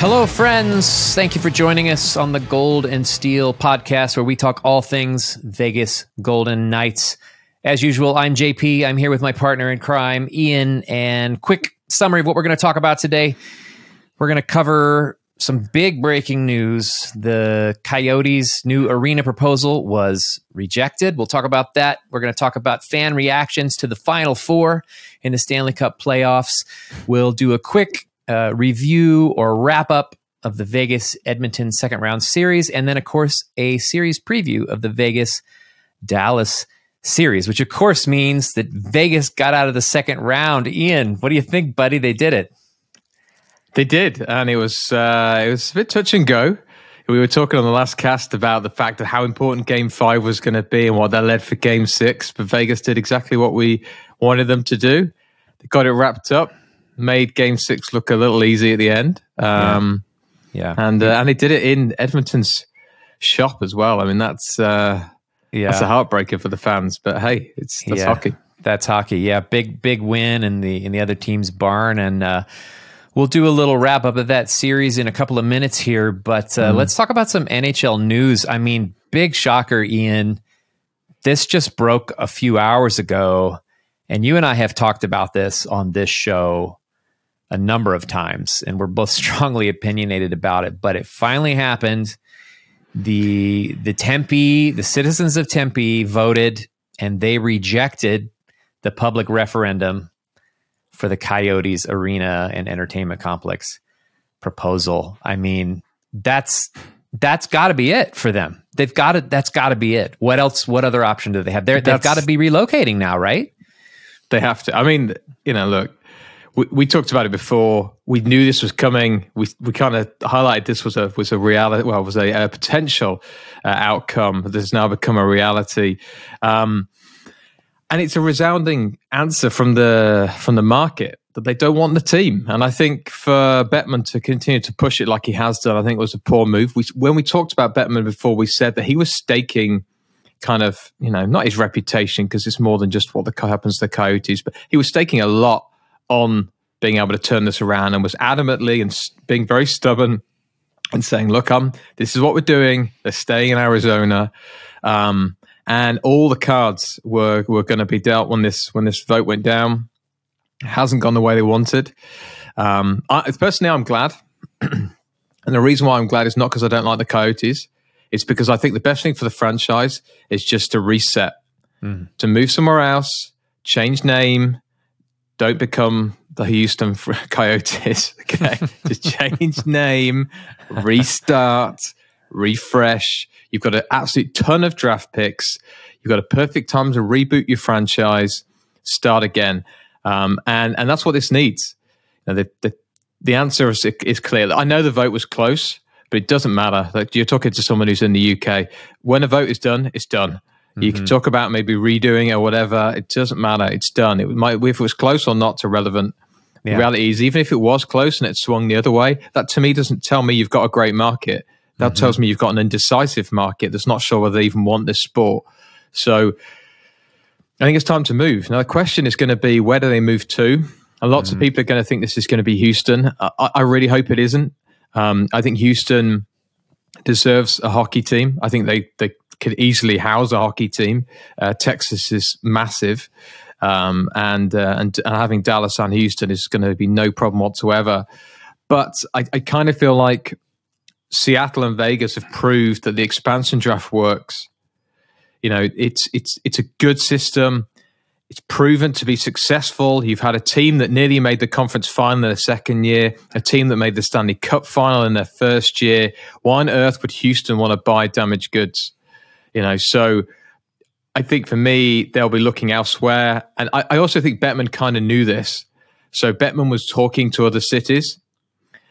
Hello, friends. Thank you for joining us on the Gold and Steel podcast, where we talk all things Vegas Golden Knights. As usual, I'm JP. I'm here with my partner in crime, Ian. And quick summary of what we're going to talk about today. We're going to cover some big breaking news. The Coyotes' new arena proposal was rejected. We'll talk about that. We're going to talk about fan reactions to the Final Four in the Stanley Cup playoffs. We'll do a quick uh, review or wrap up of the Vegas Edmonton second round series, and then, of course, a series preview of the Vegas Dallas series, which of course means that Vegas got out of the second round. Ian, what do you think, buddy? They did it. They did, and it was uh, it was a bit touch and go. We were talking on the last cast about the fact of how important Game Five was going to be and what that led for Game Six. But Vegas did exactly what we wanted them to do. They got it wrapped up made Game Six look a little easy at the end. Um, yeah. yeah, and uh, and he did it in Edmonton's shop as well. I mean, that's uh, yeah, that's a heartbreaker for the fans. But hey, it's that's yeah, hockey. That's hockey. Yeah, big big win in the in the other team's barn, and uh, we'll do a little wrap up of that series in a couple of minutes here. But uh, mm. let's talk about some NHL news. I mean, big shocker, Ian. This just broke a few hours ago. And you and I have talked about this on this show a number of times, and we're both strongly opinionated about it. But it finally happened. the The Tempe, the citizens of Tempe, voted, and they rejected the public referendum for the Coyotes Arena and Entertainment Complex proposal. I mean, that's that's got to be it for them. They've got to. That's got to be it. What else? What other option do they have? They're, they've got to be relocating now, right? They have to. I mean, you know, look, we, we talked about it before. We knew this was coming. We we kind of highlighted this was a was a reality. Well, was a, a potential uh, outcome that has now become a reality. Um, and it's a resounding answer from the from the market that they don't want the team. And I think for Bettman to continue to push it like he has done, I think it was a poor move. We, when we talked about Bettman before, we said that he was staking kind of you know not his reputation because it's more than just what the happens to the Coyotes, but he was staking a lot on being able to turn this around and was adamantly and being very stubborn and saying, "Look, I'm this is what we're doing. They're staying in Arizona." Um, and all the cards were were going to be dealt when this when this vote went down. It hasn't gone the way they wanted. Um, I, personally, I'm glad, and the reason why I'm glad is not because I don't like the Coyotes. It's because I think the best thing for the franchise is just to reset, mm. to move somewhere else, change name, don't become the Houston Coyotes. Okay, just change name, restart, refresh. You've got an absolute ton of draft picks. You've got a perfect time to reboot your franchise, start again, um, and and that's what this needs. Know, the, the the answer is, is clear. I know the vote was close, but it doesn't matter. Like you're talking to someone who's in the UK. When a vote is done, it's done. You can mm-hmm. talk about maybe redoing it or whatever. It doesn't matter. It's done. It might if it was close or not, irrelevant. Yeah. The reality is, even if it was close and it swung the other way, that to me doesn't tell me you've got a great market. That mm-hmm. tells me you've got an indecisive market that's not sure whether they even want this sport. So I think it's time to move. Now, the question is going to be where do they move to? And lots mm-hmm. of people are going to think this is going to be Houston. I, I really hope it isn't. Um, I think Houston deserves a hockey team. I think they, they could easily house a hockey team. Uh, Texas is massive, um, and, uh, and, and having Dallas and Houston is going to be no problem whatsoever. But I, I kind of feel like Seattle and Vegas have proved that the expansion draft works. You know, it's it's it's a good system. It's proven to be successful. You've had a team that nearly made the conference final in their second year, a team that made the Stanley Cup final in their first year. Why on earth would Houston want to buy damaged goods? You know, so I think for me, they'll be looking elsewhere. And I, I also think Bettman kind of knew this. So Bettman was talking to other cities,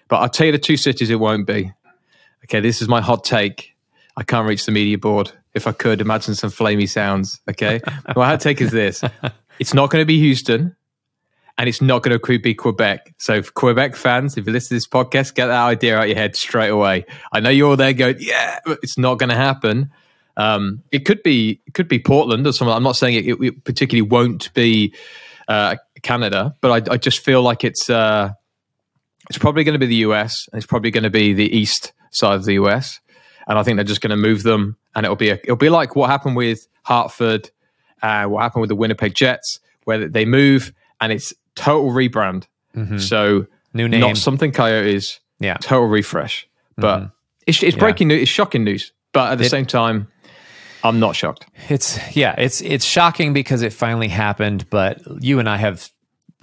but I'll tell you the two cities it won't be. Okay, this is my hot take. I can't reach the media board. If I could, imagine some flamey sounds. Okay, my hot take is this: it's not going to be Houston, and it's not going to be Quebec. So, Quebec fans, if you listen to this podcast, get that idea out your head straight away. I know you're all there going, yeah, but it's not going to happen. Um, it could be it could be Portland or something. I'm not saying it, it particularly won't be uh, Canada, but I, I, just feel like it's uh, it's probably going to be the US. And it's probably going to be the east side of the US. And I think they're just going to move them, and it'll be a, it'll be like what happened with Hartford, uh, what happened with the Winnipeg Jets, where they move and it's total rebrand. Mm-hmm. So new name, not something Coyotes. Yeah, total refresh. But mm-hmm. it's, it's breaking yeah. news. It's shocking news. But at the it, same time, I'm not shocked. It's yeah, it's it's shocking because it finally happened. But you and I have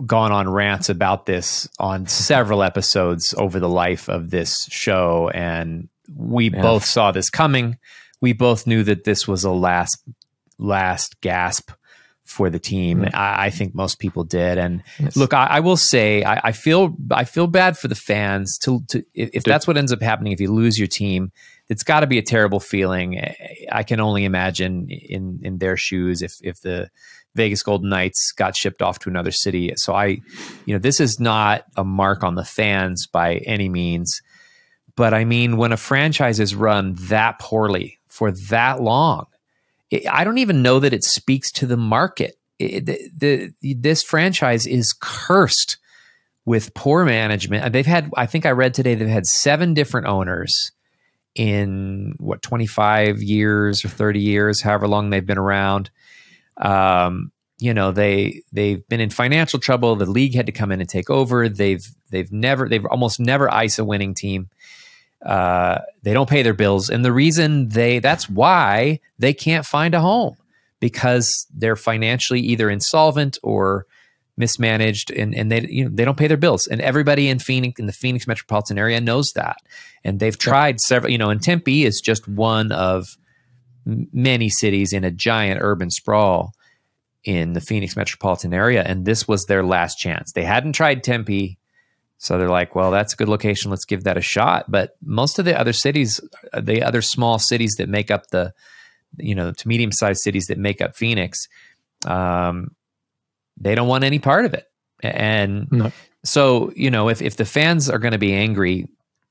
gone on rants about this on several episodes over the life of this show, and we yeah. both saw this coming. We both knew that this was a last last gasp for the team. Mm-hmm. I, I, think most people did. And yes. look, I, I, will say I, I, feel I feel bad for the fans. To, to if, if that's what ends up happening, if you lose your team, it's got to be a terrible feeling. Eh, I can only imagine in in their shoes if if the Vegas Golden Knights got shipped off to another city. So I, you know, this is not a mark on the fans by any means. But I mean, when a franchise is run that poorly for that long, it, I don't even know that it speaks to the market. It, the, the, this franchise is cursed with poor management. They've had, I think I read today, they've had seven different owners in what 25 years or 30 years, however long they've been around. Um, you know they they've been in financial trouble. The league had to come in and take over. They've they've never they've almost never ice a winning team. Uh, they don't pay their bills, and the reason they that's why they can't find a home because they're financially either insolvent or mismanaged and, and they you know they don't pay their bills and everybody in Phoenix in the Phoenix metropolitan area knows that and they've tried several you know and Tempe is just one of many cities in a giant urban sprawl in the Phoenix metropolitan area. And this was their last chance. They hadn't tried Tempe. So they're like, well, that's a good location. Let's give that a shot. But most of the other cities, the other small cities that make up the, you know, to medium sized cities that make up Phoenix, um, they don't want any part of it. And no. so, you know, if, if the fans are going to be angry,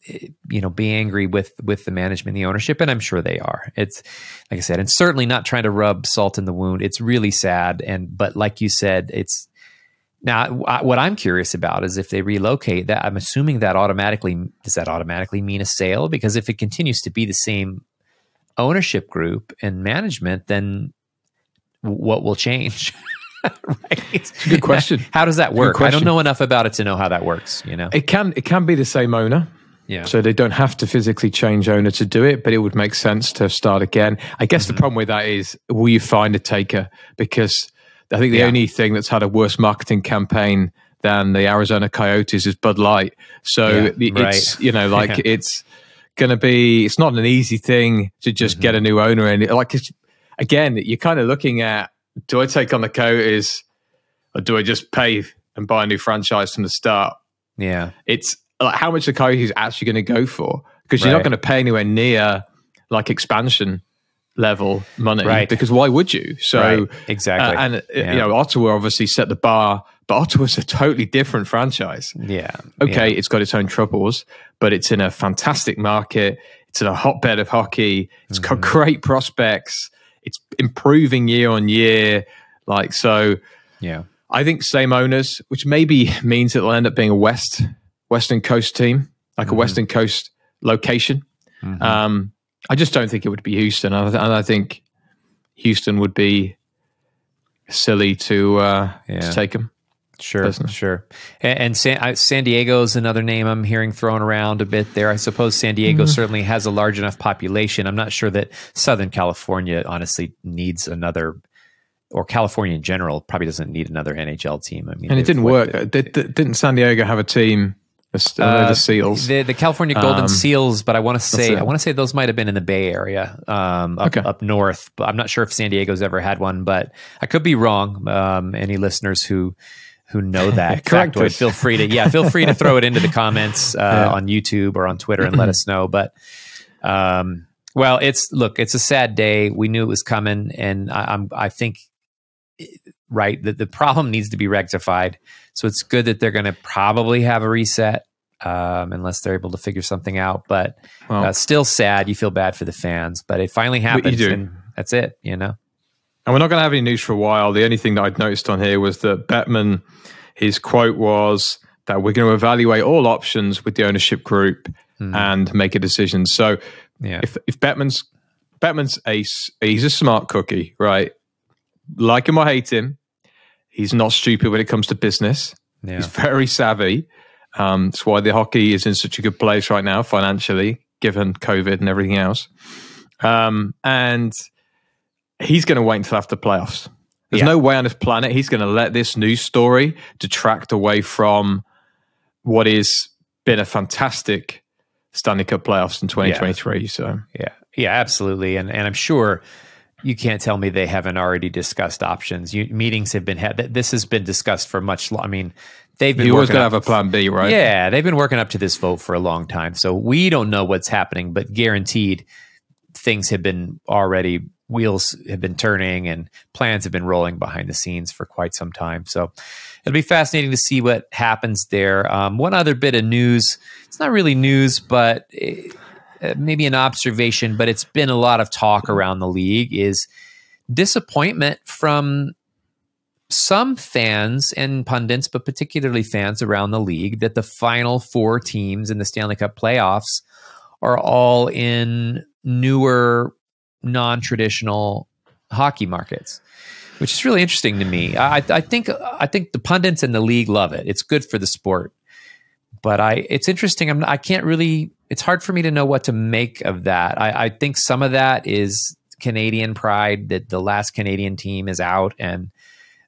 eh, you know be angry with with the management the ownership and i'm sure they are it's like i said and certainly not trying to rub salt in the wound it's really sad and but like you said it's now what i'm curious about is if they relocate that i'm assuming that automatically does that automatically mean a sale because if it continues to be the same ownership group and management then what will change right? It's a good question. How does that work? I don't know enough about it to know how that works. You know, it can it can be the same owner. Yeah. So they don't have to physically change owner to do it, but it would make sense to start again. I guess mm-hmm. the problem with that is will you find a taker? Because I think the yeah. only thing that's had a worse marketing campaign than the Arizona Coyotes is Bud Light. So yeah, it's, right. you know, like it's going to be, it's not an easy thing to just mm-hmm. get a new owner. And like, it's, again, you're kind of looking at do I take on the Coyotes or do I just pay and buy a new franchise from the start? Yeah. It's, like how much the Coyotes actually going to go for because you're right. not going to pay anywhere near like expansion level money right because why would you so right. exactly uh, and yeah. you know ottawa obviously set the bar but ottawa's a totally different franchise yeah okay yeah. it's got its own troubles but it's in a fantastic market it's in a hotbed of hockey It's mm-hmm. got great prospects it's improving year on year like so yeah i think same owners which maybe means it'll end up being a west Western Coast team, like mm-hmm. a Western Coast location. Mm-hmm. Um, I just don't think it would be Houston, and I, think Houston would be silly to, uh, yeah. to take them. Sure, sure. And, and San, San Diego is another name I'm hearing thrown around a bit there. I suppose San Diego mm-hmm. certainly has a large enough population. I'm not sure that Southern California honestly needs another, or California in general probably doesn't need another NHL team. I mean, and it didn't work. Did, didn't San Diego have a team the, uh, the seals, the, the California Golden um, Seals, but I want to say I want to say those might have been in the Bay Area, um, up, okay. up north. But I'm not sure if San Diego's ever had one, but I could be wrong. Um, any listeners who who know that correct feel free to yeah, feel free to throw it into the comments uh, yeah. on YouTube or on Twitter and let us know. But um, well, it's look, it's a sad day. We knew it was coming, and I, I'm I think right that the problem needs to be rectified. So it's good that they're going to probably have a reset um, unless they're able to figure something out. But well, uh, still sad. You feel bad for the fans, but it finally happens, and that's it. You know. And we're not going to have any news for a while. The only thing that I'd noticed on here was that Bettman, his quote was that we're going to evaluate all options with the ownership group mm. and make a decision. So yeah. if if Bettman's Bettman's ace, he's a smart cookie, right? Like him or hate him, he's not stupid when it comes to business. Yeah. He's very savvy. Um, that's why the hockey is in such a good place right now financially, given COVID and everything else. Um, and he's going to wait until after playoffs. There's yeah. no way on this planet he's going to let this news story detract away from what has been a fantastic Stanley Cup playoffs in 2023. Yeah. So yeah, yeah, absolutely, and and I'm sure you can't tell me they haven't already discussed options. You, meetings have been had. This has been discussed for much. I mean, they've been. You always got to have a plan B, right? Yeah, they've been working up to this vote for a long time. So we don't know what's happening, but guaranteed, things have been already wheels have been turning and plans have been rolling behind the scenes for quite some time. So it'll be fascinating to see what happens there. Um, one other bit of news. It's not really news, but. It, uh, maybe an observation, but it's been a lot of talk around the league is disappointment from some fans and pundits, but particularly fans around the league, that the final four teams in the Stanley Cup playoffs are all in newer, non traditional hockey markets. Which is really interesting to me. I, I think I think the pundits and the league love it. It's good for the sport but I it's interesting. I'm I can't really. It's hard for me to know what to make of that. I, I think some of that is Canadian pride that the last Canadian team is out, and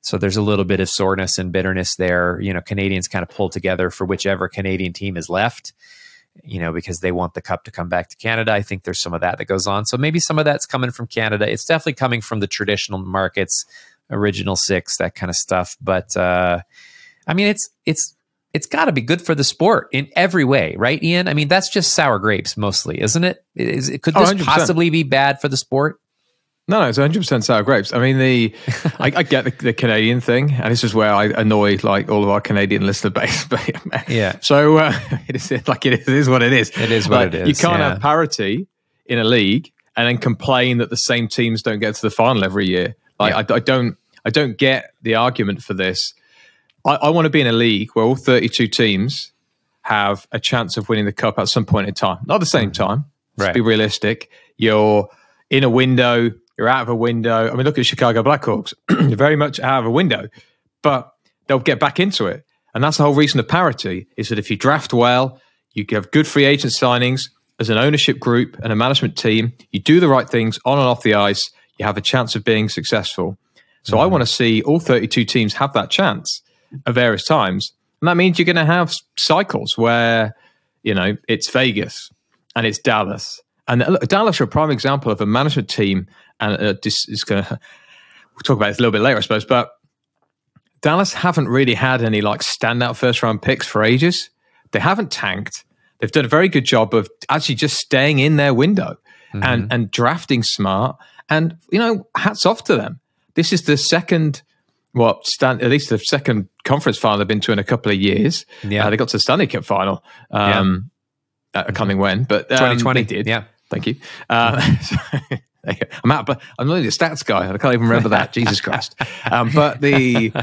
so there's a little bit of soreness and bitterness there. You know, Canadians kind of pull together for whichever Canadian team is left. You know, because they want the cup to come back to Canada. I think there's some of that that goes on. So maybe some of that's coming from Canada. It's definitely coming from the traditional markets, original six, that kind of stuff. But uh, I mean, it's it's it's got to be good for the sport in every way, right, Ian? I mean, that's just sour grapes mostly, isn't it? Is it could this oh, possibly be bad for the sport? No, no, it's 100 percent sour grapes. I mean, the I, I get the, the, Canadian thing, and this is where I annoy like all of our Canadian listener base. But yeah, so uh, it is like it is what it is. It is what like, it is. You can't yeah. have parity in a league and then complain that the same teams don't get to the final every year. Like yeah. I, I don't, I don't get the argument for this. I, I want to be in a league where all 32 teams have a chance of winning the cup at some point in time. Not the same mm-hmm. time. Let's be realistic. You're in a window, you're out of a window. I mean, look at the Chicago Blackhawks. you're very much out of a window, but they'll get back into it. And that's the whole reason of parity is that if you draft well, you have good free agent signings as an ownership group and a management team, you do the right things on and off the ice, you have a chance of being successful. So mm-hmm. I want to see all 32 teams have that chance at various times. And that means you're going to have cycles where, you know, it's Vegas and it's Dallas. And look, Dallas are a prime example of a management team. And uh, this is going to, we'll talk about this a little bit later, I suppose. But Dallas haven't really had any like standout first round picks for ages. They haven't tanked. They've done a very good job of actually just staying in their window mm-hmm. and, and drafting smart. And, you know, hats off to them. This is the second Well, stand at least the second conference final they've been to in a couple of years. Yeah, uh, they got to the Stanley Cup final. Um, yeah. I can't think when, but um, 2020 did. Yeah, thank you. Uh, I'm out, but I'm only a stats guy. I can't even remember that. Jesus Christ! Um, but the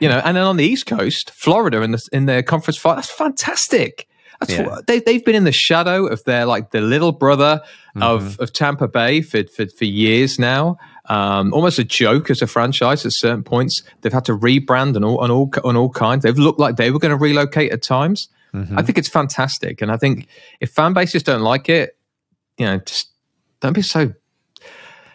you know, and then on the East Coast, Florida in the in their conference final. That's fantastic. That's yeah. what, they, they've been in the shadow of their like the little brother mm-hmm. of, of Tampa Bay for, for, for years now. Um, almost a joke as a franchise at certain points. They've had to rebrand and all on all on all kinds. They've looked like they were going to relocate at times. Mm-hmm. I think it's fantastic, and I think if fan bases don't like it, you know, just don't be so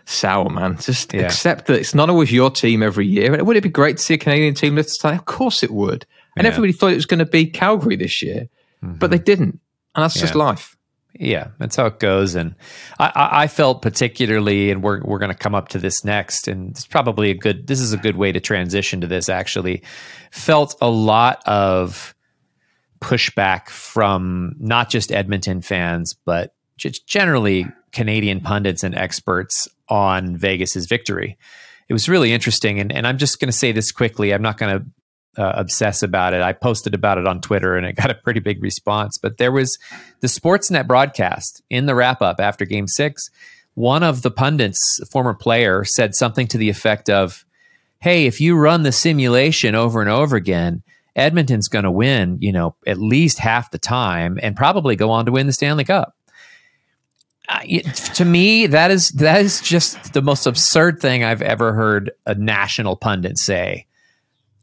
sour, man. Just yeah. accept that it's not always your team every year. Would it be great to see a Canadian team lift the Of course it would. And yeah. everybody thought it was going to be Calgary this year mm-hmm. but they didn't, and that's yeah. just life. Yeah, that's how it goes. And I, I felt particularly, and we're we're going to come up to this next, and it's probably a good. This is a good way to transition to this. Actually, felt a lot of pushback from not just Edmonton fans, but just generally Canadian pundits and experts on Vegas's victory. It was really interesting, and and I'm just going to say this quickly. I'm not going to uh, obsess about it. I posted about it on Twitter and it got a pretty big response. But there was the Sportsnet broadcast in the wrap up after game six. One of the pundits, former player, said something to the effect of, Hey, if you run the simulation over and over again, Edmonton's going to win, you know, at least half the time and probably go on to win the Stanley Cup. Uh, to me, that is that is just the most absurd thing I've ever heard a national pundit say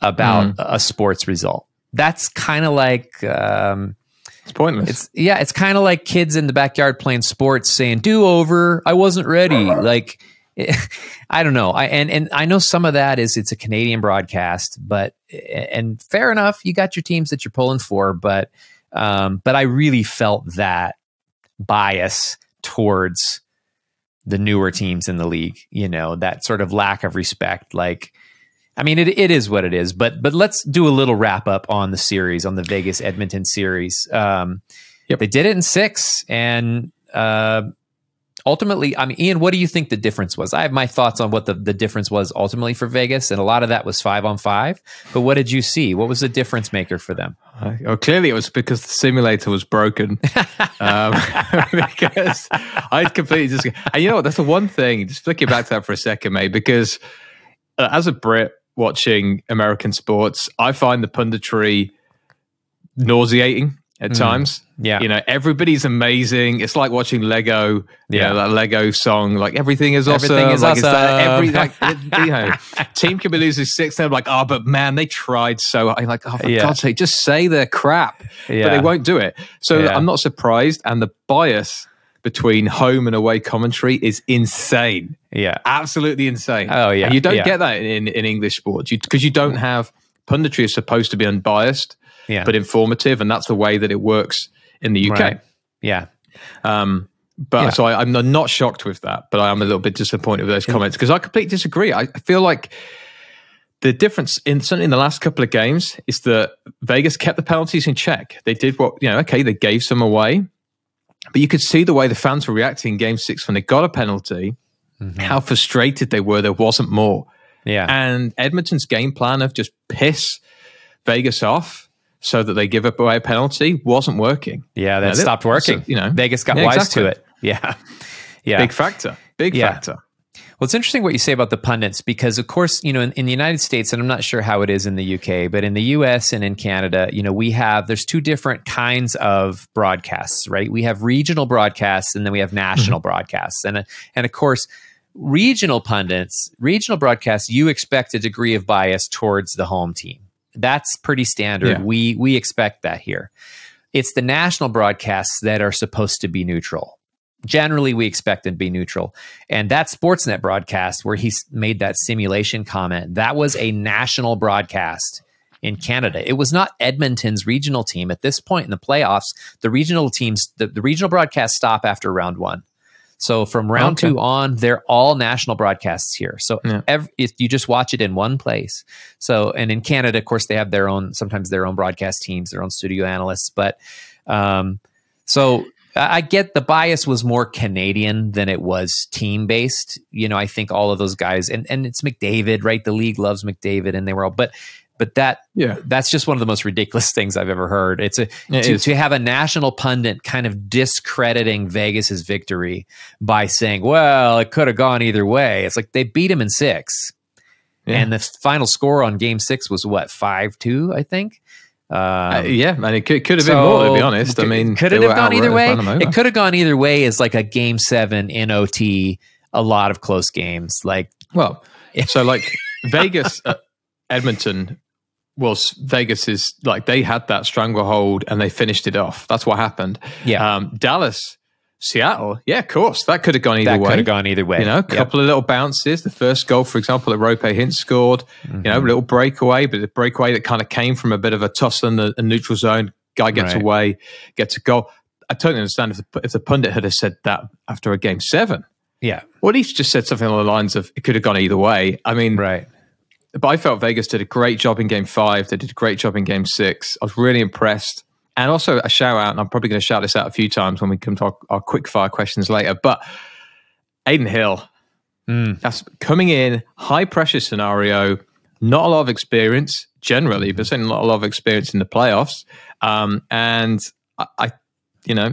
about mm. a sports result. That's kind of like um, it's pointless. It's yeah, it's kind of like kids in the backyard playing sports saying "do over." I wasn't ready. Like I don't know. I and and I know some of that is it's a Canadian broadcast, but and fair enough, you got your teams that you're pulling for, but um, but I really felt that bias towards the newer teams in the league. You know that sort of lack of respect, like I mean, it, it is what it is, but but let's do a little wrap up on the series, on the Vegas Edmonton series. Um, yep. They did it in six, and uh, ultimately, I mean, Ian, what do you think the difference was? I have my thoughts on what the, the difference was ultimately for Vegas, and a lot of that was five on five. But what did you see? What was the difference maker for them? Uh, oh, clearly, it was because the simulator was broken. um, because I completely just, and you know what? That's the one thing. Just flicking back to that for a second, mate. Because uh, as a Brit, watching American sports. I find the punditry nauseating at mm. times. Yeah. You know, everybody's amazing. It's like watching Lego, yeah, know, that Lego song, like everything is awesome. Everything is like, awesome. every, like, it, you know, team can be losing six, they're like, oh, but man, they tried so I'm like, oh, for yeah. God's sake, just say their crap. Yeah. But they won't do it. So yeah. I'm not surprised. And the bias between home and away commentary is insane. Yeah, absolutely insane. Oh yeah, and you don't yeah. get that in, in English sports because you, you, don't have punditry is supposed to be unbiased, yeah. but informative, and that's the way that it works in the UK. Right. Yeah. Um, but yeah. so I, am not shocked with that, but I am a little bit disappointed with those comments because I completely disagree. I feel like the difference in certainly in the last couple of games is that Vegas kept the penalties in check. They did what you know. Okay, they gave some away, but you could see the way the fans were reacting in game six when they got a penalty, mm-hmm. how frustrated they were there wasn't more. Yeah. And Edmonton's game plan of just piss Vegas off so that they give up away a penalty wasn't working. Yeah, that stopped working. you know, Vegas got yeah, wise exactly. to it. Yeah. Yeah. Big factor. Big yeah. factor. Well, it's interesting what you say about the pundits because, of course, you know, in, in, the United States, and I'm not sure how it is in the UK, but in the US and in Canada, you know, we have there's two different kinds of broadcasts, right? We have regional broadcasts and then we have national mm-hmm. broadcasts, and and of course, regional pundits, regional broadcasts, you expect a degree of bias towards the home team. That's pretty standard. Yeah. We we expect that here. It's the national broadcasts that are supposed to be neutral generally we expect them to be neutral. And that Sportsnet broadcast where he made that simulation comment, that was a national broadcast in Canada. It was not Edmonton's regional team. At this point in the playoffs, the regional teams, the, the regional broadcasts stop after round one. So from round okay. two on, they're all national broadcasts here. So yeah. every, if you just watch it in one place. So and in Canada, of course, they have their own sometimes their own broadcast teams, their own studio analysts. But um, so I get the bias was more Canadian than it was team based. You know, I think all of those guys and and it's McDavid, right? The league loves McDavid, and they were all, but but that yeah, that's just one of the most ridiculous things I've ever heard. It's a it to, to, have a national pundit kind of discrediting Vegas's victory by saying, "Well, it could have gone either way." It's like they beat him in six, yeah. and the final score on Game Six was what five two, I think. Um, uh, yeah, and it could, could have so, been more, to be honest. I mean, could it have gone either way? It could have gone either way Is like a game seven in OT, a lot of close games. Like, well, so like Vegas, uh, Edmonton was Vegas is like they had that stranglehold and they finished it off. That's what happened. Yeah. Um, Dallas Seattle, yeah, of course, that could have gone either that way. Could have gone either way. You know, a couple yep. of little bounces. The first goal, for example, that Roope Hintz scored. Mm-hmm. You know, a mm-hmm. little breakaway, but a breakaway that kind of came from a bit of a tussle in the, neutral zone. Guy gets right. away, gets a goal. I totally understand if the, if the pundit had said that after a game seven. Yeah, well, he's just said something along the lines of it could have gone either way. I mean, right. But I felt Vegas did a great job in game five. They did a great job in game six. I was really impressed. And also a shout out, and I'm probably going to shout this out a few times when we come to our, our quick fire questions later. But Adin Hill, mm. that's coming in, high pressure scenario, not a lot of experience generally, but certainly not a lot of experience in the playoffs. Um, and I, I, you know,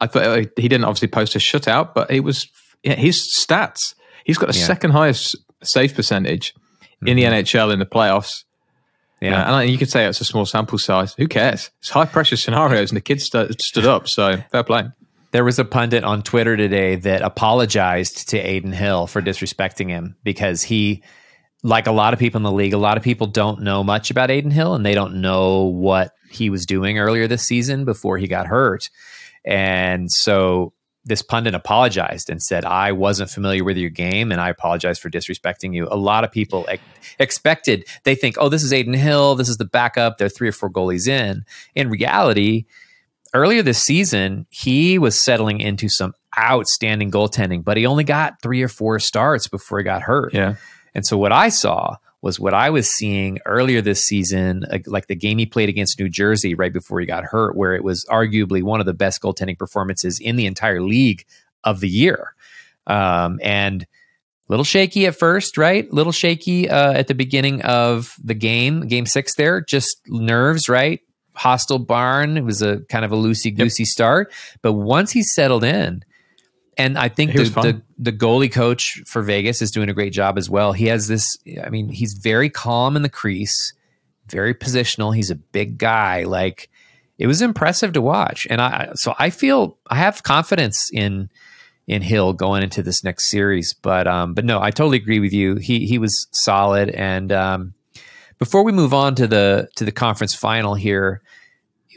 I thought uh, he didn't obviously post a shutout, but it was his stats. He's got the yeah. second highest save percentage mm-hmm. in the mm-hmm. NHL in the playoffs. Yeah, and you could say it's a small sample size. Who cares? It's high pressure scenarios, and the kids st- stood up. So fair play. There was a pundit on Twitter today that apologized to Adin Hill for disrespecting him because he, like a lot of people in the league, a lot of people don't know much about Adin Hill and they don't know what he was doing earlier this season before he got hurt. And so this pundit apologized and said, I wasn't familiar with your game and I apologize for disrespecting you. A lot of people ex- expected, they think, oh, this is Adin Hill. This is the backup. They're three or four goalies in. In reality, earlier this season, he was settling into some outstanding goaltending, but he only got three or four starts before he got hurt. Yeah. And so what I saw was what I was seeing earlier this season, like the game he played against New Jersey right before he got hurt, where it was arguably one of the best goaltending performances in the entire league of the year. Um, and little shaky at first, right? Little shaky uh, at the beginning of the game, game six there, just nerves, right? Hostile barn. It was a kind of a loosey goosey yep. start. But once he settled in, and I think the, the, the goalie coach for Vegas is doing a great job as well. He has this. I mean, he's very calm in the crease, very positional. He's a big guy. Like it was impressive to watch, and I so I feel I have confidence in in Hill going into this next series. But um, but no, I totally agree with you. He he was solid. And um, before we move on to the to the conference final here,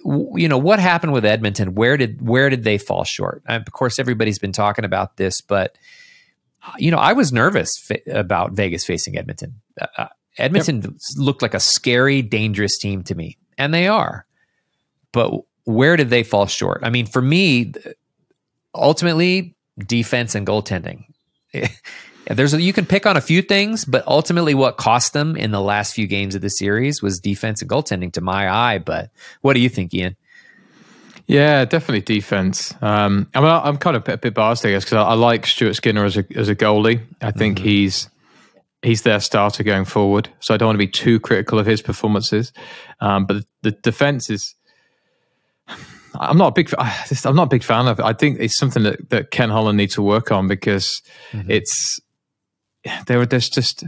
you know what happened with Edmonton? Where did where did they fall short? of course, everybody's been talking about this, but you know, I was nervous fa- about Vegas facing Edmonton. Uh, uh Edmonton yep. looked like a scary, dangerous team to me, and they are. But where did they fall short? I mean, for me, ultimately, defense and goaltending. There's a, you can pick on a few things, but ultimately, what cost them in the last few games of the series was defense and goaltending, to my eye. But what do you think, Ian? Yeah, definitely defense. Um, I mean, I'm kind of a bit biased, I guess, because I, I, like Stuart Skinner as a as a goalie. I think mm-hmm. he's he's their starter going forward, so I don't want to be too critical of his performances. Um, but the defense is. I'm not a big. I'm not a big fan of. it. I think it's something that, that Ken Holland needs to work on because mm-hmm. it's there, were just just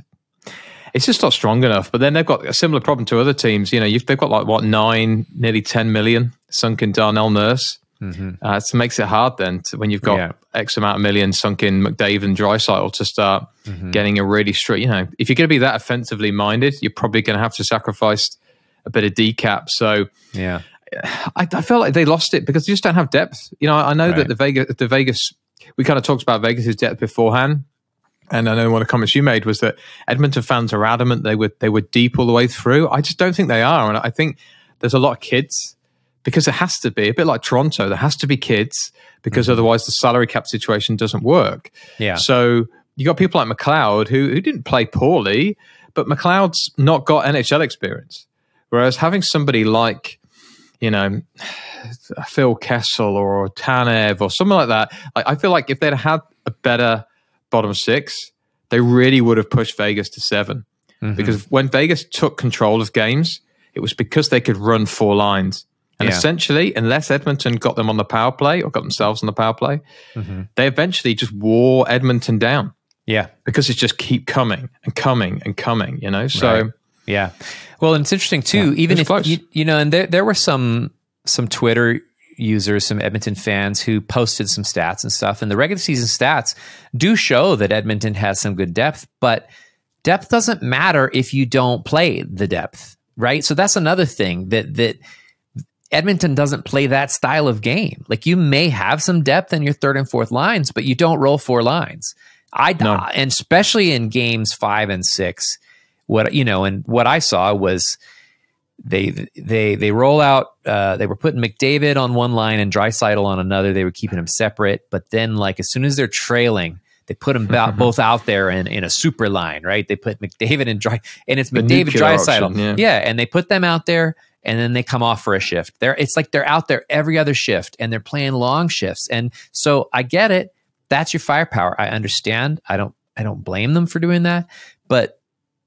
it's just not strong enough. But then they've got a similar problem to other teams. You know, they've got like what nine, nearly ten million sunk in Darnell Nurse. Mm-hmm. Uh, it makes it hard then to, when you've got yeah. X amount of million sunk in McDavid and Draisaitl to start mm-hmm. getting a really straight. You know, if you're going to be that offensively minded, you're probably going to have to sacrifice a bit of decap. So yeah, I, I felt like they lost it because they just don't have depth. You know, I know right. that the Vegas, the Vegas, we kind of talked about Vegas's depth beforehand and I know one of the comments you made was that Edmonton fans are adamant they were they were deep all the way through. I just don't think they are, and I think there's a lot of kids because it has to be a bit like Toronto. There has to be kids because mm-hmm. otherwise the salary cap situation doesn't work. Yeah. So you got people like McLeod who who didn't play poorly, but McLeod's not got NHL experience. Whereas having somebody like you know Phil Kessel or Tanev or something like that, I, I feel like if they'd had a better bottom six, they really would have pushed Vegas to 7 mm-hmm. because when Vegas took control of games, it was because they could run four lines. And yeah. essentially, unless Edmonton got them on the power play or got themselves on the power play, mm-hmm. they eventually just wore Edmonton down. Yeah. Because it just keep coming and coming and coming, you know? So right. Yeah. Well, and it's interesting too, yeah, even if you, you know, and there there were some some Twitter users, some Edmonton fans who posted some stats and stuff. And the regular season stats do show that Edmonton has some good depth, but depth doesn't matter if you don't play the depth, right? So that's another thing that that Edmonton doesn't play that style of game. Like you may have some depth in your third and fourth lines, but you don't roll four lines. I no. and especially in games five and six, what you know, and what I saw was they they they roll out. Uh, they were putting McDavid on one line and Draisaitl on another. They were keeping them separate, but then like as soon as they're trailing, they put them mm-hmm. both out there in, in a super line, right? They put McDavid and Dry, and it's the McDavid Draisaitl, yeah. yeah, and they put them out there, and then they come off for a shift. They're it's like they're out there every other shift, and they're playing long shifts, and so I get it. That's your firepower. I understand. I don't I don't blame them for doing that, but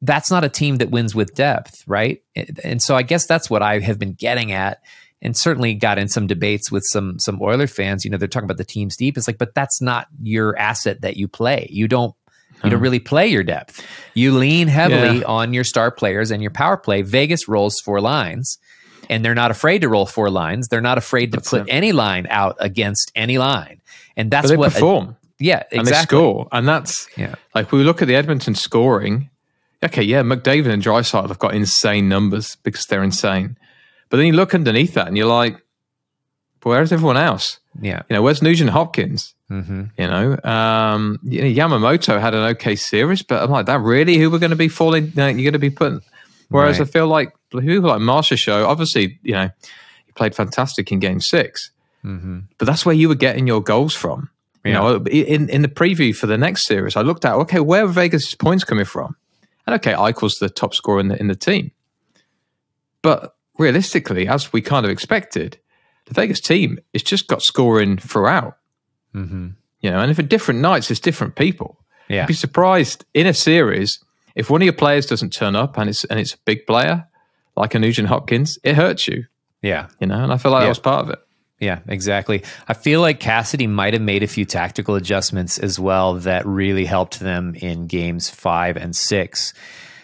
that's not a team that wins with depth, right? And so I guess that's what I have been getting at and certainly got in some debates with some some Oiler fans. You know, they're talking about the team's deep. It's like, but that's not your asset that you play. You don't You don't really play your depth. You lean heavily yeah. on your star players and your power play. Vegas rolls four lines, and they're not afraid to roll four lines. They're not afraid to that's put it. any line out against any line, and that's they what perform. A, yeah, exactly. And they score, and that's yeah. Like we look at the Edmonton scoring. Okay, yeah, McDavid and Draisaitl have got insane numbers because they're insane. But then you look underneath that, and you're like, where's everyone else? Yeah, you know, where's Nugent Hopkins? Mm-hmm. You know, um, you know, Yamamoto had an okay series, but I'm like, that really who we're going to be falling? You are going to be putting. Whereas right. I feel like people like Marchessault, obviously, you know, he played fantastic in Game 6 mm-hmm. but that's where you were getting your goals from. You yeah. know, in in the preview for the next series, I looked at okay, where are Vegas' points coming from? And okay, Eichel's the top scorer in the in the team, but realistically, as we kind of expected, the Vegas team has just got scoring throughout. Mm-hmm. You know, and if at different nights it's different people. Yeah. You'd be surprised in a series if one of your players doesn't turn up and it's and it's a big player like a Nugent Hopkins, it hurts you. Yeah. You know, and I feel like yeah. that was part of it. Yeah, exactly. I feel like Cassidy might have made a few tactical adjustments as well that really helped them in games five and 6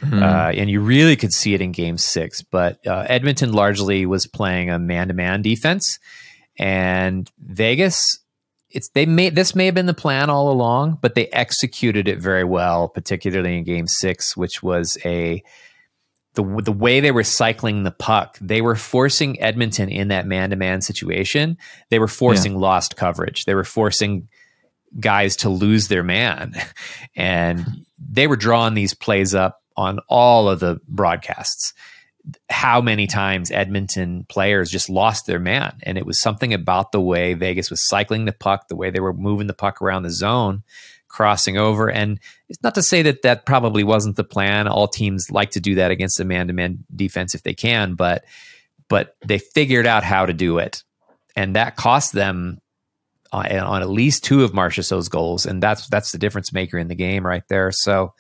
mm-hmm. uh, and you really could see it in game six. But uh, Edmonton largely was playing a man to man defense, and Vegas it's they may this may have been the plan all along, but they executed it very well, particularly in Game Six, which was a the the way they were cycling the puck. They were forcing Edmonton in that man to man situation. They were forcing yeah. lost coverage. They were forcing guys to lose their man, and they were drawing these plays up on all of the broadcasts how many times Edmonton players just lost their man. And it was something about the way Vegas was cycling the puck, the way they were moving the puck around the zone, crossing over. And it's not to say that that probably wasn't the plan. All teams like to do that against a man to man defense if they can, but but they figured out how to do it. And that cost them uh, on, on at least two of Marchessault's goals. And that's that's the difference maker in the game right there. So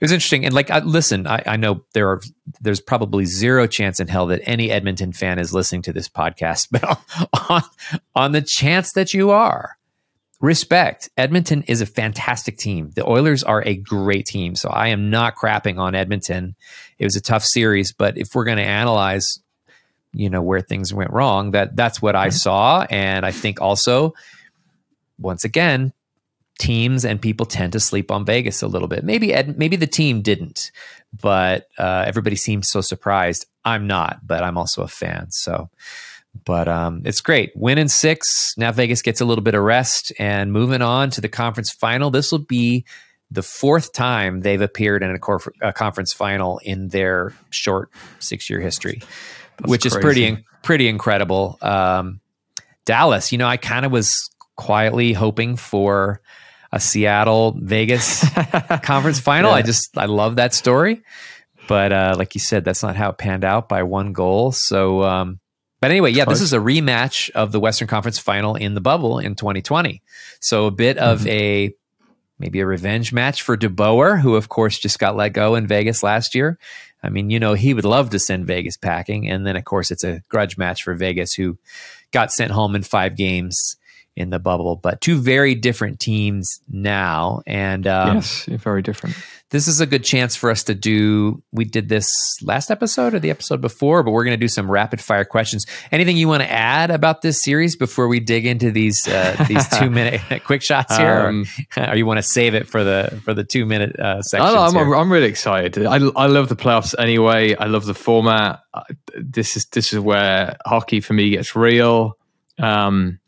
it was interesting. And like, I, listen, I, I, know there are there's probably zero chance in hell that any Edmonton fan is listening to this podcast, but on, on the chance that you are, respect. Edmonton is a fantastic team. The Oilers are a great team, so I am not crapping on Edmonton. It was a tough series, but if we're going to analyze, you know, where things went wrong, that that's what I mm-hmm. saw, and I think also. Once again, teams and people tend to sleep on Vegas a little bit. Maybe Ed, maybe the team didn't, but uh, everybody seems so surprised. I'm not, but I'm also a fan. So, but um, it's great. Win in six. Now Vegas gets a little bit of rest and moving on to the conference final. This will be the fourth time they've appeared in a, cor- a conference final in their short six year history, That's which crazy. is pretty pretty incredible. Um, Dallas, you know, I kind of was quietly hoping for a Seattle Vegas conference final. Yeah. I just I love that story. But uh, like you said, that's not how it panned out by one goal. So, um, but anyway, yeah, this is a rematch of the Western Conference Final in the bubble in 2020. So a bit of mm-hmm. a maybe a revenge match for DeBoer, who of course just got let go in Vegas last year. I mean, you know, he would love to send Vegas packing, and then of course it's a grudge match for Vegas, who got sent home in five games in the bubble, but two very different teams now. And um, yes, very different. This is a good chance for us to do. We did this last episode or the episode before, but we're going to do some rapid fire questions. Anything you want to add about this series before we dig into these uh, these two minute quick shots here, um, or, or, you want to save it for the for the two minute uh, section? I'm, I'm really excited. I, I love the playoffs anyway. I love the format. This is this is where hockey for me gets real. Um,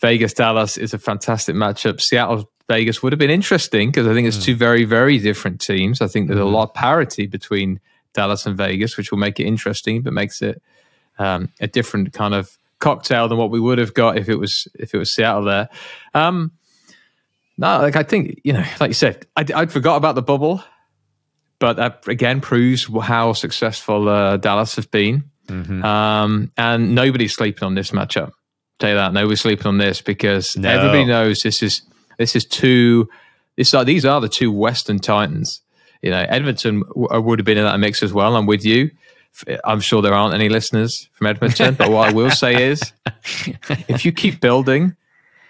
Vegas Dallas is a fantastic matchup. Seattle Vegas would have been interesting because I think it's mm. two very, very different teams. I think there's a hmm. lot of parity between Dallas and Vegas, which will make it interesting, but makes it um, a different kind of cocktail than what we would have got if it was if it was Seattle there. Um, no, like I think you know, like you said, I, would forgot about the bubble, but that again proves how successful uh, Dallas have been. Mm-hmm. Um, and nobody's sleeping on this matchup tell you that. Nobody's sleeping on this because no. everybody knows this is this is two. This are these are the two Western Titans. You know, Edmonton w- uh, would have been in that mix as well. I'm with you. I'm sure there aren't any listeners from Edmonton, but what I will say is, if you keep building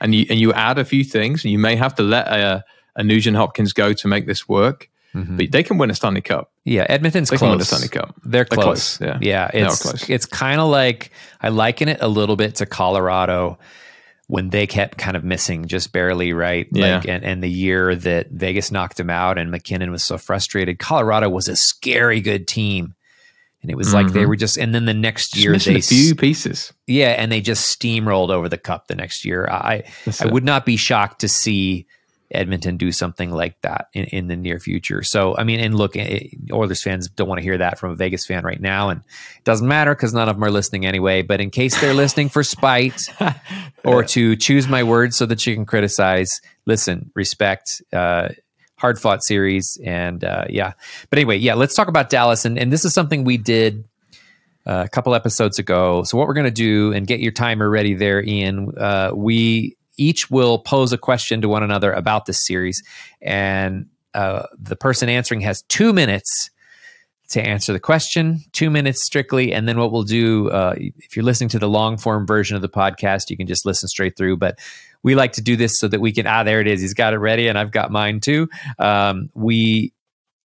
and you and you add a few things, and you may have to let a and Nugent Hopkins go to make this work. Mm-hmm. But they can win a Stanley Cup. Yeah, Edmonton's they close. Can win a Stanley Cup. They're close. They're close. Yeah, yeah. It's close. it's kind of like I liken it a little bit to Colorado when they kept kind of missing just barely, right? Yeah. Like, and, and the year that Vegas knocked him out and MacKinnon was so frustrated, Colorado was a scary good team. And it was mm-hmm. like they mm-hmm. were just, and then the next year they a few pieces, yeah, and they just steamrolled over the cup the next year. I That's I it. would not be shocked to see Edmonton do something like that in, in the near future. So, I mean, and look, eh, Oilers fans don't want to hear that from a Vegas fan right now, and it doesn't matter because none of them are listening anyway. But in case they're listening for spite or to choose my words so that you can criticize, listen, respect. Uh, hard fought series, and uh, yeah. But anyway, yeah, let's talk about Dallas, and and this is something we did. Uh, a couple episodes ago. So, what we're going to do, and get your timer ready there, Ian. Uh, we each will pose a question to one another about this series, and uh, the person answering has two minutes to answer the question, two minutes strictly. And then what we'll do, uh, if you're listening to the long form version of the podcast, you can just listen straight through. But we like to do this so that we can, ah, there it is. He's got it ready, and I've got mine too. Um, we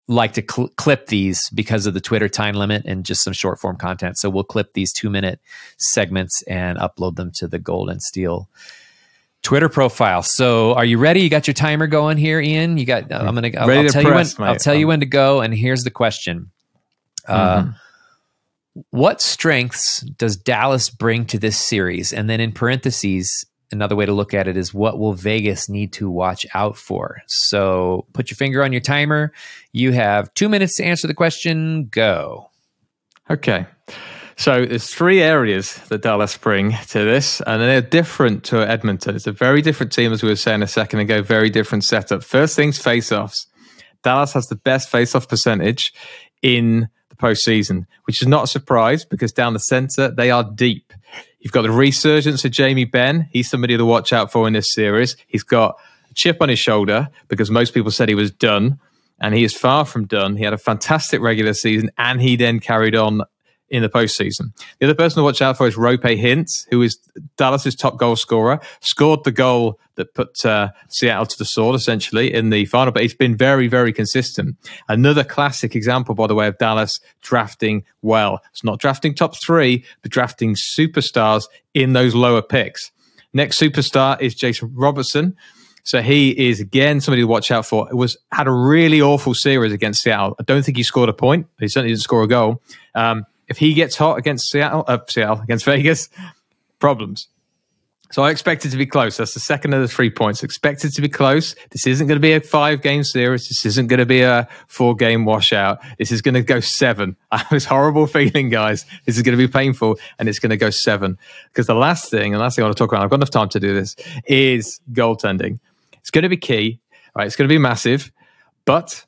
like to cl- clip these because of the Twitter time limit and just some short form content. So we'll clip these two minute segments and upload them to the Gold and Steel Twitter profile. So, are you ready? You got your timer going here, Ian. You got. I'm gonna. I'll, I'll tell press, you when. Mate. I'll tell you when to go. And here's the question. Uh, mm-hmm. what strengths does Dallas bring to this series? And then in parentheses, another way to look at it is what will Vegas need to watch out for? So put your finger on your timer. You have two minutes to answer the question. Go. Okay. So there's three areas that Dallas bring to this, and they're different to Edmonton. It's a very different team, as we were saying a second ago. Very different setup. First things face-offs. Dallas has the best face-off percentage in the postseason, which is not a surprise because down the center they are deep. You've got the resurgence of Jamie Benn. He's somebody to watch out for in this series. He's got a chip on his shoulder because most people said he was done and he is far from done. He had a fantastic regular season, and he then carried on in the postseason. The other person to watch out for is Roope Hintz, who is Dallas's top goal scorer, scored the goal that put uh, Seattle to the sword essentially in the final, but he's been very, very consistent. Another classic example, by the way, of Dallas drafting well. It's not drafting top three, but drafting superstars in those lower picks. Next superstar is Jason Robertson. So he is again somebody to watch out for. It was had a really awful series against Seattle. I don't think he scored a point. He certainly didn't score a goal. Um, if he gets hot against Seattle, uh, Seattle against Vegas, problems. So I expect it to be close. That's the second of the three points. Expected to be close. This isn't going to be a five game series. This isn't going to be a four game washout. This is going to go seven. I have this horrible feeling, guys. This is going to be painful and it's going to go seven. Because the last thing, and last thing I want to talk about, I've got enough time to do this, is goaltending. It's going to be key. Right? It's going to be massive. But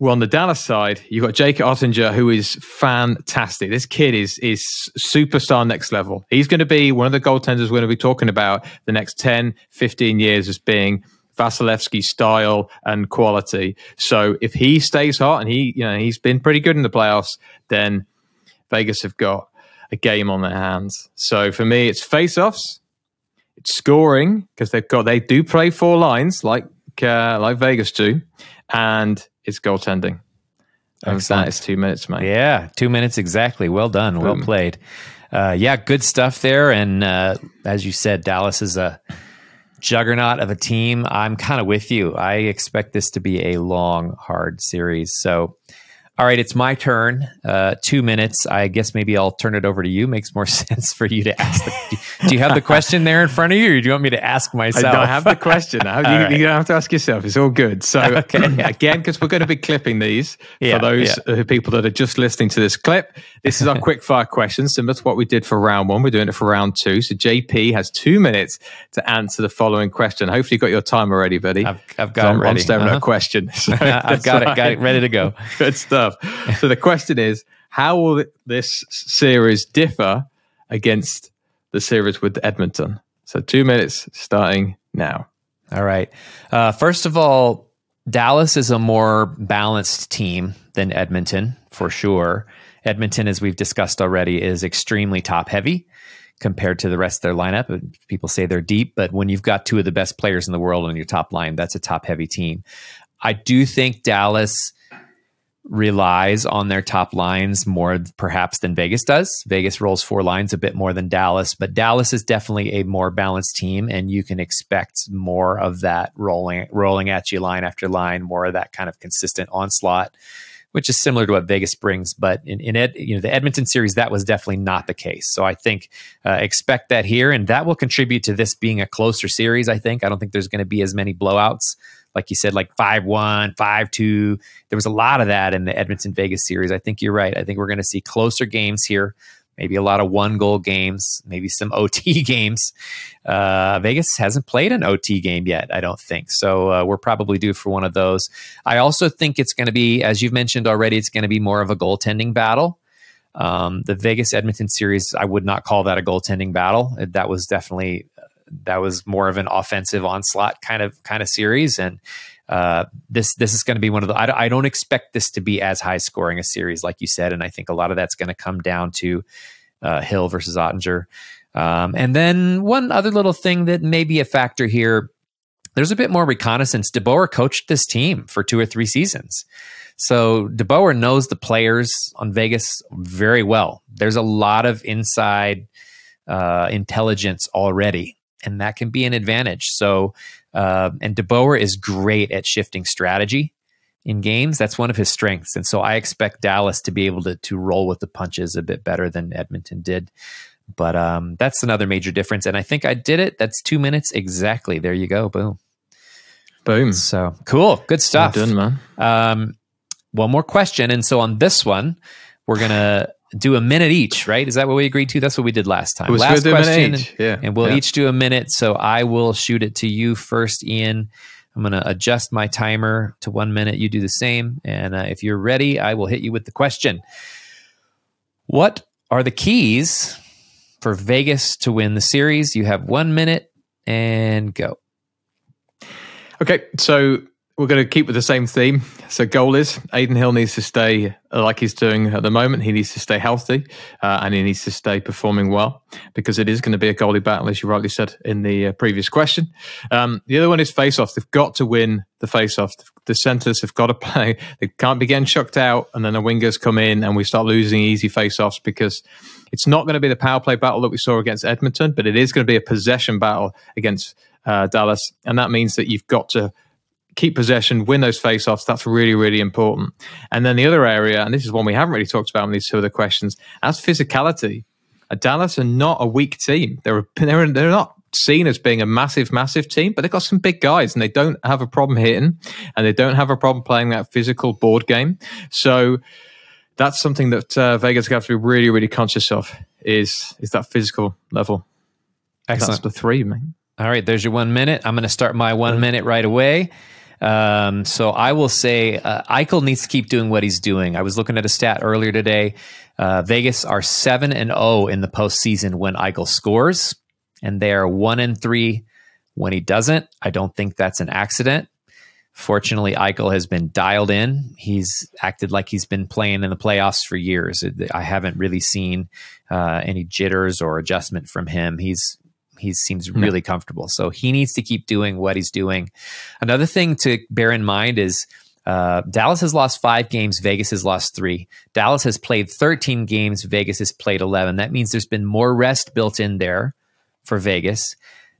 well, on the Dallas side, you've got Jake Oettinger, who is fantastic. This kid is is superstar next level. He's going to be one of the goaltenders we're going to be talking about the next 10, 15 years as being Vasilevskiy style and quality. So if he stays hot and he, you know, he's been pretty good in the playoffs, then Vegas have got a game on their hands. So for me, it's face-offs, it's scoring because they've got they do play four lines like uh, like Vegas do, and is goaltending. And that is two minutes, mate. Yeah, two minutes exactly. Well done. Boom. Well played. Uh, yeah, good stuff there. And uh, as you said, Dallas is a juggernaut of a team. I'm kind of with you. I expect this to be a long, hard series. So all right, it's my turn. Uh, two minutes. I guess maybe I'll turn it over to you. Makes more sense for you to ask. The, do you have the question there in front of you, or do you want me to ask myself? I don't have the question. you, right. you, don't have to ask yourself. It's all good. So okay. again, because we're going to be clipping these yeah, for those yeah. people that are just listening to this clip. This is our quick fire question, similar to what we did for round one. We're doing it for round two. So JP has two minutes to answer the following question. Hopefully, you got your timer ready, buddy. I've, I've got it ready. I'm staring uh-huh. at a question. So I've got right. it. Got it ready to go. Good stuff stuff. so the question is, how will this series differ against the series with Edmonton? So two minutes starting now. All right. Uh, first of all, Dallas is a more balanced team than Edmonton for sure. Edmonton, as we've discussed already, is extremely top heavy. compared to the rest of their lineup. People say they're deep, but when you've got two of the best players in the world on your top line, that's a top heavy team. I do think Dallas relies on their top lines more perhaps than Vegas does. Vegas rolls four lines a bit more than Dallas, but Dallas is definitely a more balanced team and you can expect more of that rolling rolling at you line after line, more of that kind of consistent onslaught. Which is similar to what Vegas brings, but in, in Ed, you know the Edmonton series that was definitely not the case. So I think uh, expect that here, and that will contribute to this being a closer series. I think I don't think there's going to be as many blowouts like you said, like 5 1, 5 2. There was a lot of that in the Edmonton Vegas series. I think you're right. I think we're going to see closer games here, maybe a lot of one goal games, maybe some OT games. Uh, Vegas hasn't played an OT game yet, I don't think. So uh, we're probably due for one of those. I also think it's going to be, as you've mentioned already, it's going to be more of a goaltending battle. Um, the Vegas Edmonton series, I would not call that a goaltending battle. That was definitely that was more of an offensive onslaught kind of kind of series, and uh, this this is going to be one of the. I, I, don't expect this to be as high scoring a series, like you said, and I think a lot of that's going to come down to uh, Hill versus Oettinger. Um, and then one other little thing that may be a factor here. There's a bit more reconnaissance. DeBoer coached this team for two or three seasons. So DeBoer knows the players on Vegas very well. There's a lot of inside uh, intelligence already and that can be an advantage. So, uh, and DeBoer is great at shifting strategy in games. That's one of his strengths, and so I expect Dallas to be able to to roll with the punches a bit better than Edmonton did. But um, that's another major difference, and I think I did it. That's two minutes exactly. There you go. Boom. Boom. So cool. Good stuff. Well done, man. Um, one more question, and so on this one, we're gonna do a minute each, right? Is that what we agreed to? That's what we did last time. Last question, yeah, and we'll yeah. each do a minute. So I will shoot it to you first, Ian. I'm going to adjust my timer to one minute. You do the same, and uh, if you're ready, I will hit you with the question. What are the keys for Vegas to win the series? You have one minute and go. Okay, so we're going to keep with the same theme. So, goal is Adin Hill needs to stay like he's doing at the moment. He needs to stay healthy uh, and he needs to stay performing well because it is going to be a goalie battle, as you rightly said in the uh, previous question. Um, the other one is face off. They've got to win the face off. The centres have got to play. They can't be getting chucked out and then the wingers come in and we start losing easy face offs because it's not going to be the power play battle that we saw against Edmonton, but it is going to be a possession battle against uh, Dallas. And that means that you've got to keep possession, win those face-offs. That's really, really important. And then the other area, and this is one we haven't really talked about in these two other questions, as physicality. Dallas are not a weak team. They're they're they're not seen as being a massive, massive team, but they've got some big guys, and they don't have a problem hitting, and they don't have a problem playing that physical board game. So that's something that uh, Vegas have to be really, really conscious of. Is is that physical level? Excellent. That's the three, man. All right, there's your one minute. I'm going to start my one minute right away. Um, so I will say uh, Eichel needs to keep doing what he's doing. I was looking at a stat earlier today. Uh, Vegas are seven and zero in the postseason when Eichel scores, and they are one and three when he doesn't. I don't think that's an accident. Fortunately, Eichel has been dialed in. He's acted like he's been playing in the playoffs for years. I haven't really seen uh, any jitters or adjustment from him. He's he seems really comfortable. So he needs to keep doing what he's doing. Another thing to bear in mind is uh, Dallas has lost five games. Vegas has lost three. Dallas has played 13 games. Vegas has played 11. That means there's been more rest built in there for Vegas.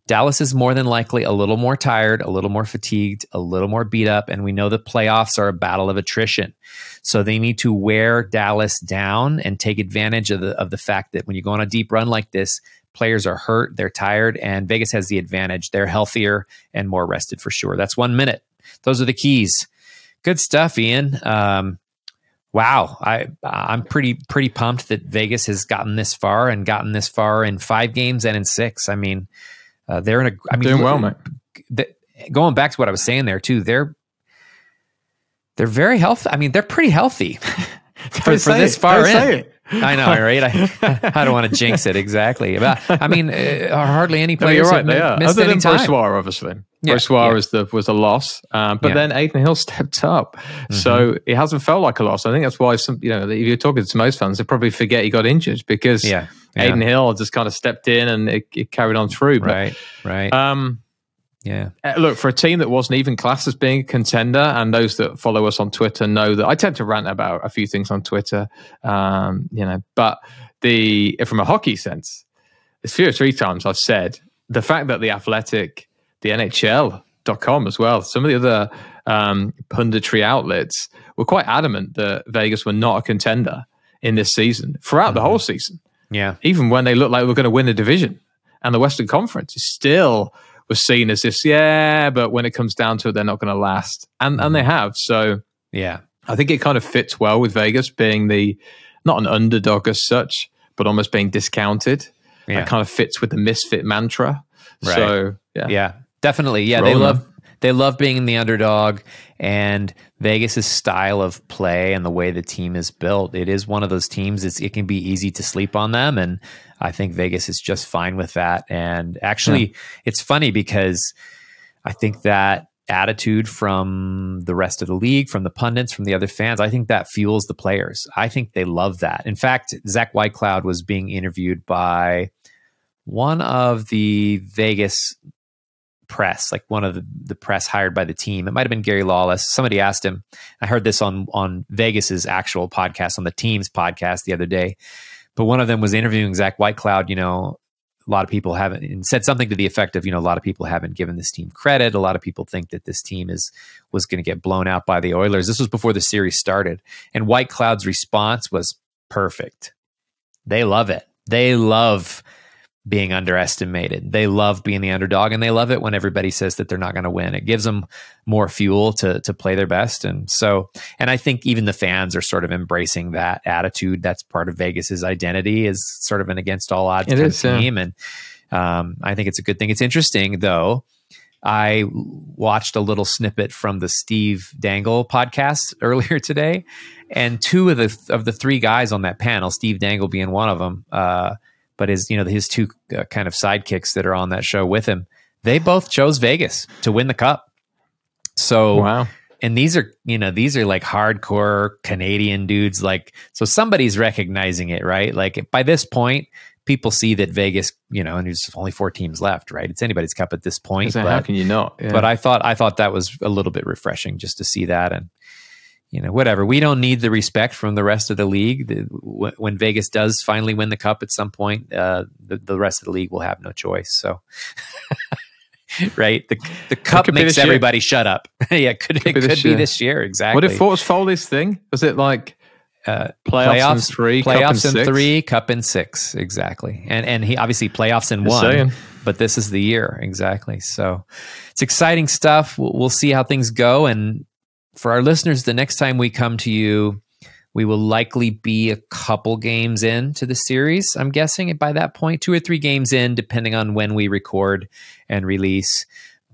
Dallas is more than likely a little more tired, a little more fatigued, a little more beat up, and we know the playoffs are a battle of attrition. So they need to wear Dallas down and take advantage of the of the fact that when you go on a deep run like this, Players are hurt, they're tired, and Vegas has the advantage. They're healthier and more rested for sure. That's one minute. Those are the keys. Good stuff, Ian. Um, wow, I I'm pretty pretty pumped that Vegas has gotten this far and gotten this far in five games and in six. I mean, uh, they're in a. I mean, doing well, man. The, going back to what I was saying there too, they're they're very healthy. I mean, they're pretty healthy for, for this far in. I know, right? I, I don't want to jinx it exactly. But I mean, uh, hardly any players. No, you're right. They are. Other than time. Obviously. Yeah, Brossoit yeah. was the was a loss, um, but yeah. then Adin Hill stepped up, mm-hmm. so it hasn't felt like a loss. I think that's why some you know if you're talking to most fans, they probably forget he got injured because yeah. yeah. Adin Hill just kind of stepped in and it, it carried on through. But, right, right. Um, yeah. Uh, look, for a team that wasn't even classed as being a contender, and those that follow us on Twitter know that I tend to rant about a few things on Twitter, um, you know, but the from a hockey sense, it's few or three times I've said the fact that the Athletic, the NHL.com as well, some of the other um, punditry outlets were quite adamant that Vegas were not a contender in this season throughout mm-hmm. the whole season. Yeah. Even when they looked like they were going to win the division and the Western Conference is still was seen as this, yeah, but when it comes down to it, they're not going to last. And and they mm. have. So yeah. I think it kind of fits well with Vegas being the not an underdog as such, but almost being discounted. Yeah. It kind of fits with the misfit mantra. Right. So yeah. Yeah. Definitely. Yeah. Rolling they love they love being the underdog and Vegas's style of play and the way the team is built. It is one of those teams. It's, it can be easy to sleep on them, and I think Vegas is just fine with that. And actually, yeah. it's funny because I think that attitude from the rest of the league, from the pundits, from the other fans, I think that fuels the players. I think they love that. In fact, Zach Whitecloud was being interviewed by one of the Vegas press, like one of the, the press hired by the team. It might have been Gary Lawless. Somebody asked him. I heard this on on Vegas's actual podcast, on the team's podcast the other day. But one of them was interviewing Zach Whitecloud. You know, a lot of people haven't and said something to the effect of, you know, a lot of people haven't given this team credit. A lot of people think that this team is was going to get blown out by the Oilers. This was before the series started, and Whitecloud's response was perfect. They love it. They love being underestimated. They love being the underdog and they love it when everybody says that they're not going to win. It gives them more fuel to to play their best and so and I think even the fans are sort of embracing that attitude. That's part of Vegas's identity is sort of an against all odds kind of team yeah. and um, I think it's a good thing. It's interesting though. I watched a little snippet from the Steve Dangle podcast earlier today, and two of the of the three guys on that panel, Steve Dangle being one of them, uh, but his you know his two uh, kind of sidekicks that are on that show with him, they both chose Vegas to win the cup. So wow. And these are, you know, these are like hardcore Canadian dudes. Like, so somebody's recognizing it, right? Like by this point, people see that Vegas, you know, and there's only four teams left, right? It's anybody's cup at this point. But, how can you know? Yeah. But I thought I thought that was a little bit refreshing just to see that, and you know, whatever. We don't need the respect from the rest of the league. The, when Vegas does finally win the cup at some point, uh, the, the rest of the league will have no choice. So, right, the the cup makes everybody year. shut up. yeah, could, could it be could be this year exactly. What if what was Foley's thing? Was it like uh, playoffs, playoffs in three, playoffs in six? three, cup in six, exactly. And and he obviously playoffs in one, saying. but this is the year exactly. So it's exciting stuff. We'll, we'll see how things go, and for our listeners, the next time we come to you, we will likely be a couple games into the series. I'm guessing by that point, two or three games in, depending on when we record and release.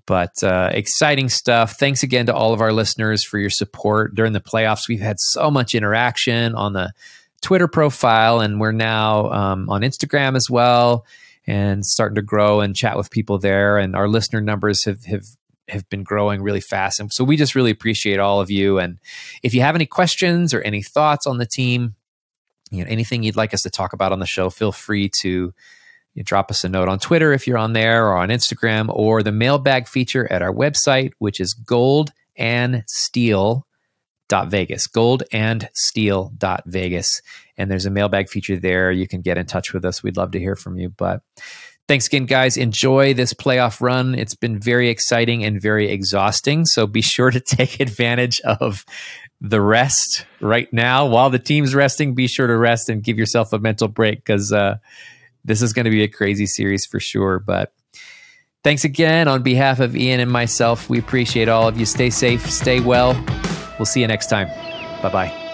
But uh, exciting stuff. Thanks again to all of our listeners for your support during the playoffs. We've had so much interaction on the Twitter profile, and we're now um, on Instagram as well and starting to grow and chat with people there. And our listener numbers have, have have been growing really fast. And so we just really appreciate all of you. And if you have any questions or any thoughts on the team, you know, anything you'd like us to talk about on the show, feel free to drop us a note on Twitter if you're on there or on Instagram or the mailbag feature at our website, which is gold and steel dot vegas gold and steel dot vegas and there's a mailbag feature there you can get in touch with us we'd love to hear from you but Thanks again, guys. Enjoy this playoff run. It's been very exciting and very exhausting. So be sure to take advantage of the rest right now. While the team's resting, be sure to rest and give yourself a mental break because uh, this is going to be a crazy series for sure. But thanks again on behalf of Ian and myself. We appreciate all of you. Stay safe, stay well. We'll see you next time. Bye bye.